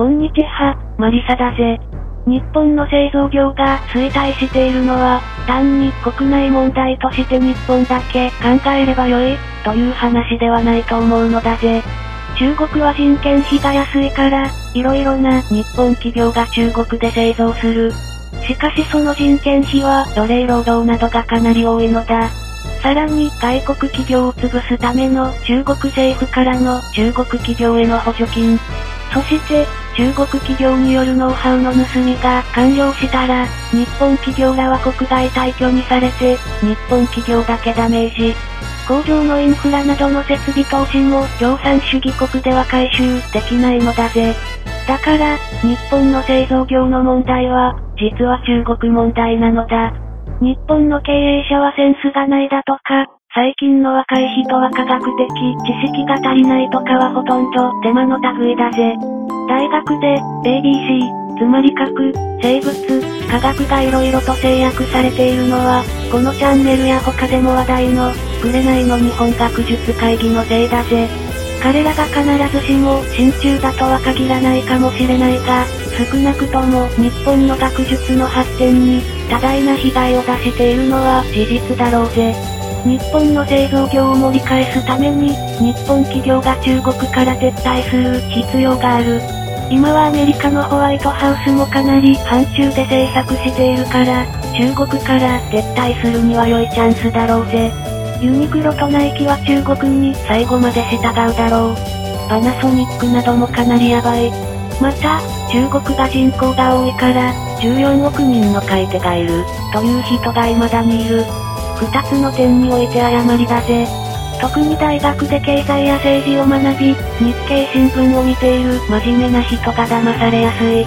こんにちは、マリサだぜ。日本の製造業が衰退しているのは、単に国内問題として日本だけ考えればよい、という話ではないと思うのだぜ。中国は人件費が安いから、色々な日本企業が中国で製造する。しかしその人件費は奴隷労働などがかなり多いのだ。さらに外国企業を潰すための中国政府からの中国企業への補助金。そして、中国企業によるノウハウの盗みが完了したら、日本企業らは国外退去にされて、日本企業だけダメージ。工場のインフラなどの設備投資も共産主義国では回収できないのだぜ。だから、日本の製造業の問題は、実は中国問題なのだ。日本の経営者はセンスがないだとか、最近の若い人は科学的知識が足りないとかはほとんどデマの類だぜ。大学で ABC、つまり核、生物、科学が色々と制約されているのは、このチャンネルや他でも話題の、紅の日本学術会議のせいだぜ。彼らが必ずしも真鍮だとは限らないかもしれないが、少なくとも日本の学術の発展に多大な被害を出しているのは事実だろうぜ。日本の製造業を盛り返すために、日本企業が中国から撤退する必要がある。今はアメリカのホワイトハウスもかなり反中で制作しているから、中国から撤退するには良いチャンスだろうぜ。ユニクロとナイキは中国に最後まで従うだろう。パナソニックなどもかなりヤバい。また、中国が人口が多いから、14億人の買い手がいる、という人が未だにいる。二つの点において誤りだぜ。特に大学で経済や政治を学び、日経新聞を見ている真面目な人が騙されやすい。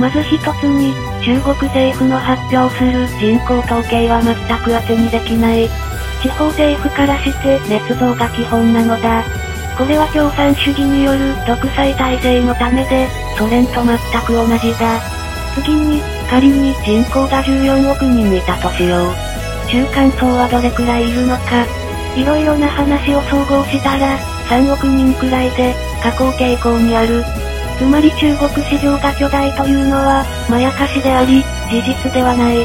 まず一つに、中国政府の発表する人口統計は全く当てにできない。地方政府からして捏造が基本なのだ。これは共産主義による独裁体制のためで、ソ連と全く同じだ。次に、仮に人口が14億人いたとしよう。中間層はどれくらいいるのか。いろいろな話を総合したら、3億人くらいで、下降傾向にある。つまり中国市場が巨大というのは、まやかしであり、事実ではない。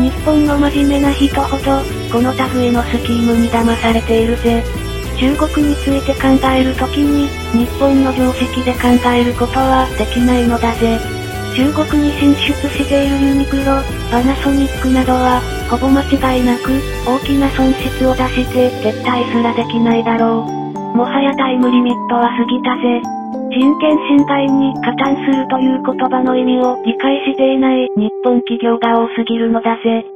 日本の真面目な人ほど、この類のスキームに騙されているぜ。中国について考えるときに、日本の常識で考えることはできないのだぜ。中国に進出しているユニクロ、パナソニックなどは、ほぼ間違いなく、大きな損失を出して撤退すらできないだろう。もはやタイムリミットは過ぎたぜ。人権侵害に加担するという言葉の意味を理解していない日本企業が多すぎるのだぜ。